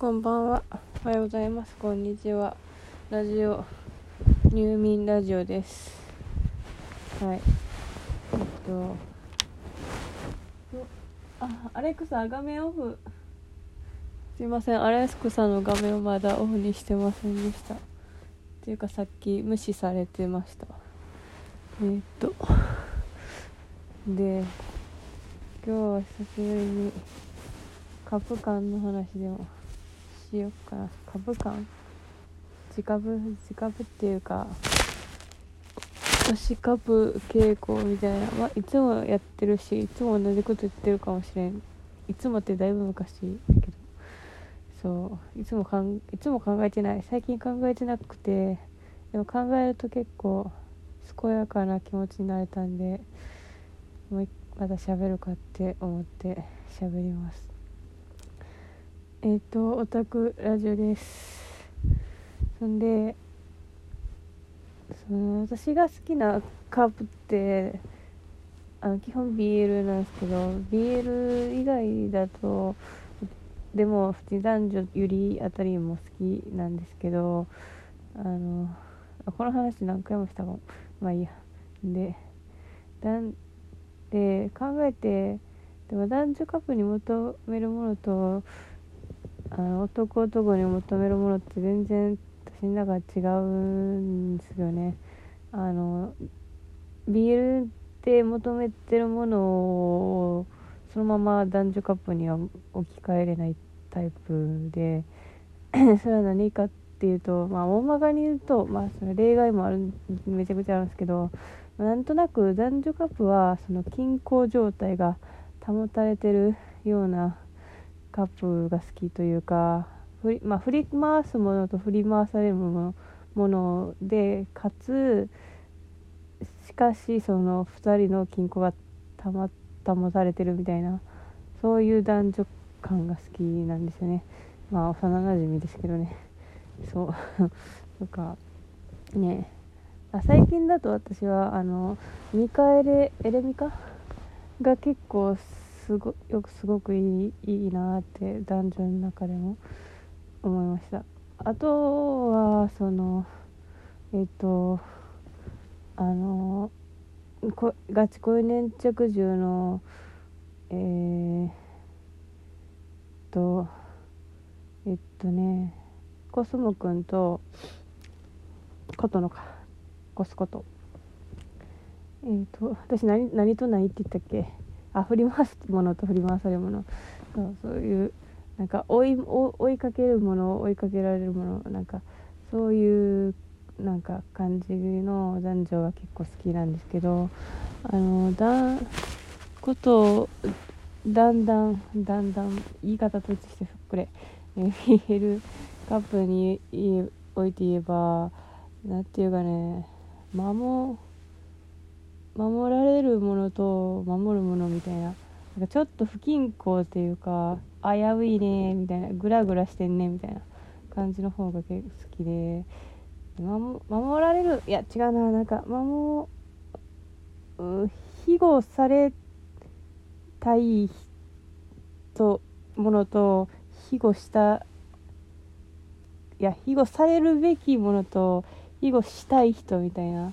こんばんは。おはようございます。こんにちは。ラジオ、入眠ラジオです。はい。えっと、あ、アレクサ、画面オフ。すいません、アレクサの画面をまだオフにしてませんでした。っていうか、さっき無視されてました。えーっと、で、今日は久しぶりに株感の話でもしようかな株感。自株自株っていうか推し株傾向みたいな、まあ、いつもやってるしいつも同じこと言ってるかもしれん。いつもってだいぶ昔だけど。そう。いつもかんいつも考えてない。最近考えてなくて。でも考えると結構健やかな気持ちになれたんでもうまだ喋るかって思って喋ります。えっ、とオタクラジオです。そんでその私が好きなカープってあの基本 BL なんですけど BL 以外だとでもプチ男女ゆりあたりも好きなんですけどあのこの話何回もしたかも。まあいいや。でだんで考えてでも男女カップに求めるものとあの男男に求めるものって全然私の中違うんですよね。あの BL で求めてるものをそのまま男女カップには置き換えれないタイプで それは何かっていうとまあ大まかに言うとまあその例外もあるめちゃくちゃあるんですけどなんとなく男女カップはその均衡状態が保たれてるようなカップが好きというか振り,、まあ、振り回すものと振り回されるものでかつしかしその2人の均衡がたま保たれてるみたいなそういう男女感が好きなんですよね。まあ幼なじみですけどね。そう。とかね。あ最近だと私はあのミカエレエレミカが結構すごよくすごくいいいいなって男女の中でも思いました。あとはそのえっ、とあのこガチ恋粘着銃のえー、とえっとねコスモくんとことのかコスコと。えっ、と私何何と何って言ったっけ？あ振り回すものと振り回されるもの。そうそういうなんか追い追いかけるもの追いかけられるものなんかそういうなんか感じの男女が結構好きなんですけどあのだことをだんだんだんだん言い方統一致してふっくれえ見えるカップに置いて言えばなんていうかね守守られるものと守るものみたいな。なんかちょっと不均衡っていうか危ういねみたいな。グラグラしてんねみたいな感じの方が結構好きで。守守られるいや違うな。なんか守庇護されたい人ものと庇護したいや庇護されるべきものと庇護したい人みたいな。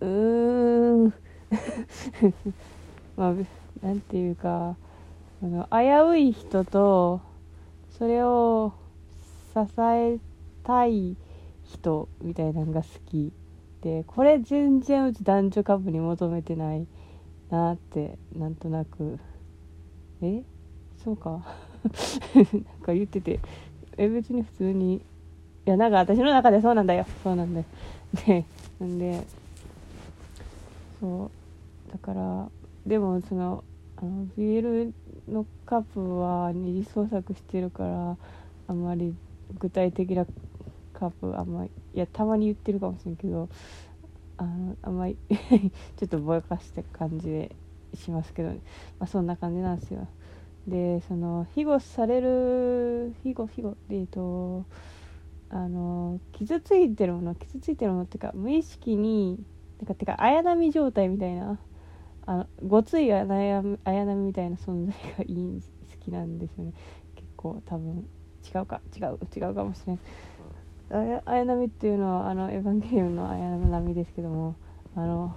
うーん。まあなんていうかあの危うい人とそれを支えたい人みたいなのが好きでこれ全然うち男女カップに求めてないなってなんとなく。え？そうか。なんか言ってて。え別に普通に。いやなんか私の中でそうなんだよ。そうなんだよ。でなんでそう。だからでもそのあの BL のカップは二次創作してるからあんまり具体的なカップあんまりいやたまに言ってるかもしれんけどあのあんまり ちょっとぼやかした感じでしますけど、まあ、そんな感じなんですよ。でその庇護される庇護庇護でえっとあの傷ついてるもの傷ついてるものっていうか無意識にてかてか綾波状態みたいなあのごつい綾波綾波みたいな存在がいい好きなんですよね。結構多分違うか違う違うかもしれん。綾波っていうのはあのエヴァンゲリオンの綾波ですけどもあの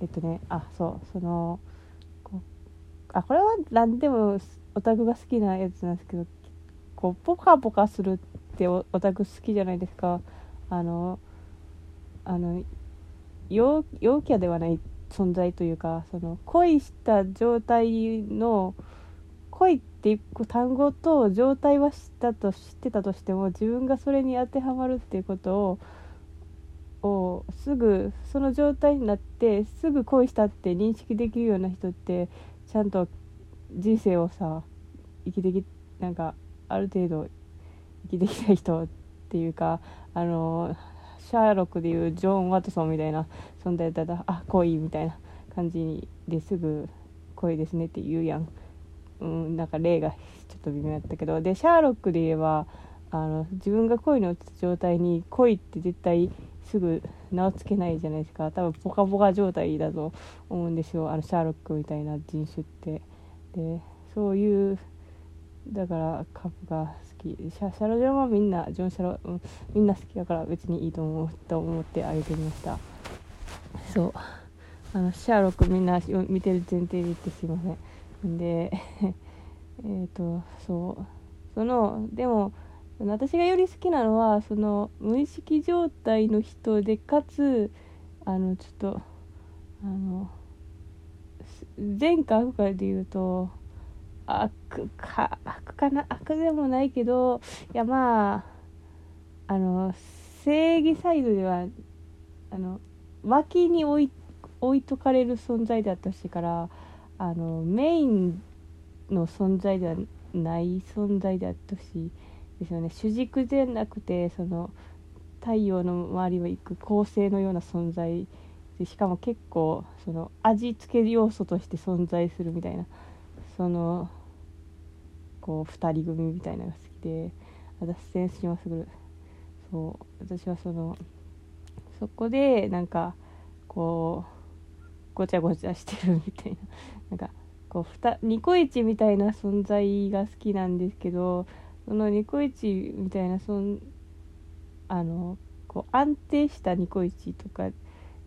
えっとねあそうそのこあこれは何でもオタクが好きなやつなんですけどこうポカポカするってオタク好きじゃないですか。あのあの陽陽キャではない。存在というかその恋した状態の恋っていう単語と状態は知ったと知ってたとしても自分がそれに当てはまるっていうことををすぐその状態になってすぐ恋したって認識できるような人ってちゃんと人生をさ生きてきなんかある程度生きてきた人っていうかあのシャーロックでいうジョン・ワトソンみたいな存在だったらあ恋みたいな感じですぐ恋ですねって言うやん。うん、なんか例がちょっと微妙やったけど。でシャーロックで言えばあの自分が恋に落ちた状態に恋って絶対すぐ名を付けないじゃないですか。多分ポカポカ状態だと思うんですよ。あのシャーロックみたいな人種って。でそういうだからカップがきシャシャロジョンはみんなジョン・シャロ、うん、みんな好きだから別にいいと思うと思ってあげてみました。そう。あのシャーロックみんな見てる前提で言ってすいません。で えっとそう。そのでも私がより好きなのはその無意識状態の人でかつあのちょっとあの前か悪かで言うと悪か悪かな悪でもないけどいやまああの正義サイドではあの脇に置い置いとかれる存在であったしからあのメインの存在ではない存在であってほしですよね。主軸でなくてその太陽の周りを行く構成のような存在でしかも結構その味付け要素として存在するみたいなそのこう2人組みたいなのが好きで脱線しますぐそう私はそのそこでなんかこうごちゃごちゃしてるみたいな。なんかこうふたニコイチみたいな存在が好きなんですけどそのニコイチみたいなそんあのこう安定したニコイチとかよ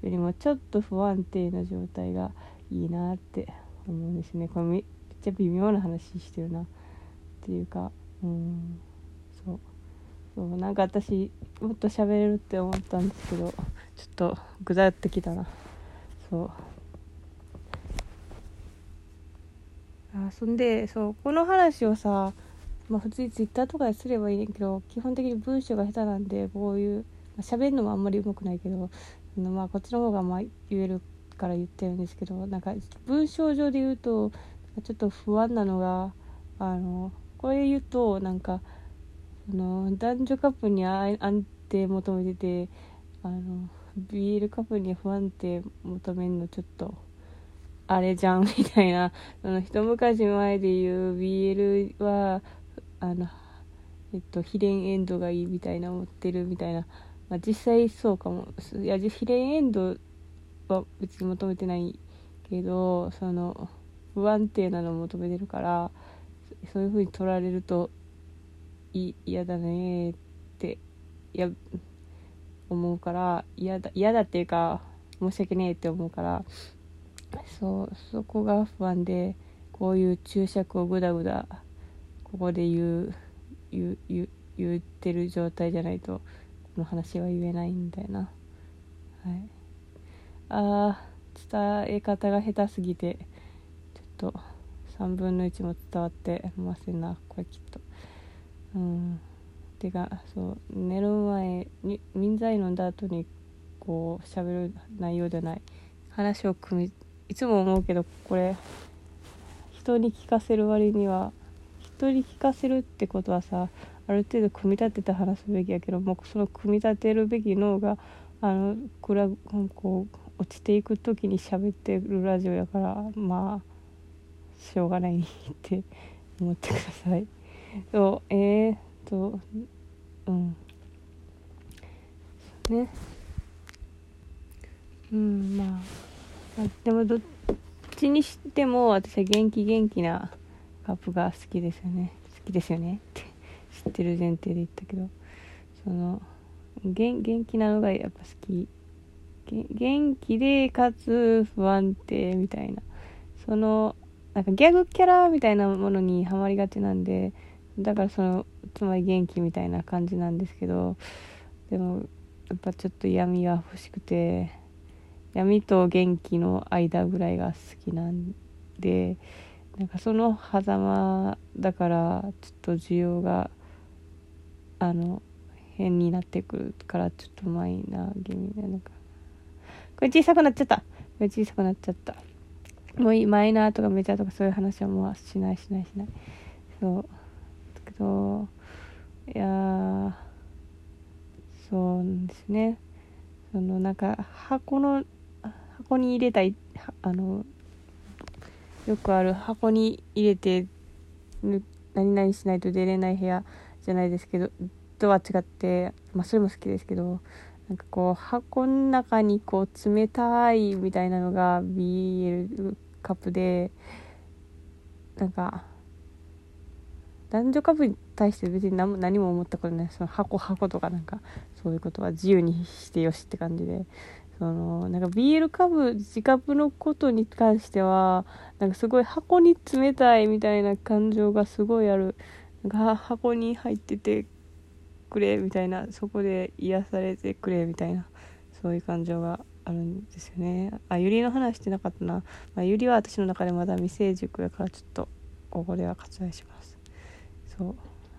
りもちょっと不安定な状態がいいなって思うんですね。これめっちゃ微妙な話してるな。っていうかうんそう。そうなんか私もっと喋れるって思ったんですけどちょっとぐだってきたな。そう。あそんでそうこの話をさまあ普通にツイッターとかですればいいねんけど基本的に文章が下手なんでこういう喋、まあ、るのもあんまりうまくないけどまあこっちの方がまあ言えるから言ってるんですけどなんか文章上で言うとちょっと不安なのがあのこれ言うとなんかあの男女カップに安定求めててあの BL カップに不安定求めるのちょっと。あれじゃん みたいなその一昔前で言う BL はあのえっと非連エンドがいいみたいな思ってるみたいな、まあ、実際そうかもいや非連エンドは別に求めてないけどその不安定なのを求めてるからそういう風に取られると嫌だねってや思うから嫌だ嫌だっていうか申し訳ねえって思うからそうそこが不安でこういう注釈をぐだぐだここで言う言言言ってる状態じゃないとこの話は言えないみたいな。はい。あー伝え方が下手すぎてちょっと3分の1も伝わってませんなこれきっとうん。てかそう寝る前に民剤飲んだ後にこう喋る内容じゃない話を組みいつも思うけどこれ人に聞かせる割には人に聞かせるってことはさある程度組み立てて話すべきやけどもうその組み立てるべき脳があのこれはこう落ちていく時に喋ってるラジオやからまあしょうがないって思ってください。そうえー、っとうん。ね。うんまあでもどっちにしても私は元気元気なカップが好きですよね。好きですよねって 知ってる前提で言ったけど。その元元気なのがやっぱ好き。元気でかつ不安定みたいな。そのなんかギャグキャラみたいなものにはまりがちなんでだからそのつまり元気みたいな感じなんですけどでもやっぱちょっと闇が欲しくて闇と元気の間ぐらいが好きなんでなんかその狭間だからちょっと需要があの変になってくるからちょっとマイナー気味なのか。これ小さくなっちゃった。これ小さくなっちゃった。もういいマイナーとかメジャーとかそういう話はもうしないしないしない。そう。だけどいやそうですね。そのなんか箱の箱に入れたいあのよくある箱に入れて何々しないと出れない部屋じゃないですけどとは違ってまあそれも好きですけどなんかこう箱の中にこう冷たいみたいなのが BL カップでなんか男女カップに対して別に何も何も思ったことない。その箱箱とかなんかそういうことは自由にしてよしって感じで。そのなんか BL 株自株のことに関してはなんかすごい箱に冷たいみたいな感情がすごいある。なんか箱に入っててくれみたいなそこで癒されてくれみたいなそういう感情があるんですよね。あゆりの話してなかったな、まあ、ゆりは私の中でまだ未成熟やからちょっとここでは割愛します。そう。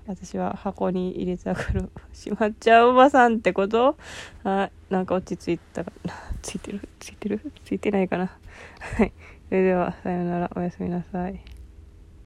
私は箱に入れたがるしまっちゃうおばさんってこと？あなんか落ち着いたかな ついてる？ついてる？ついてないかな？はい。それではさようなら。おやすみなさい。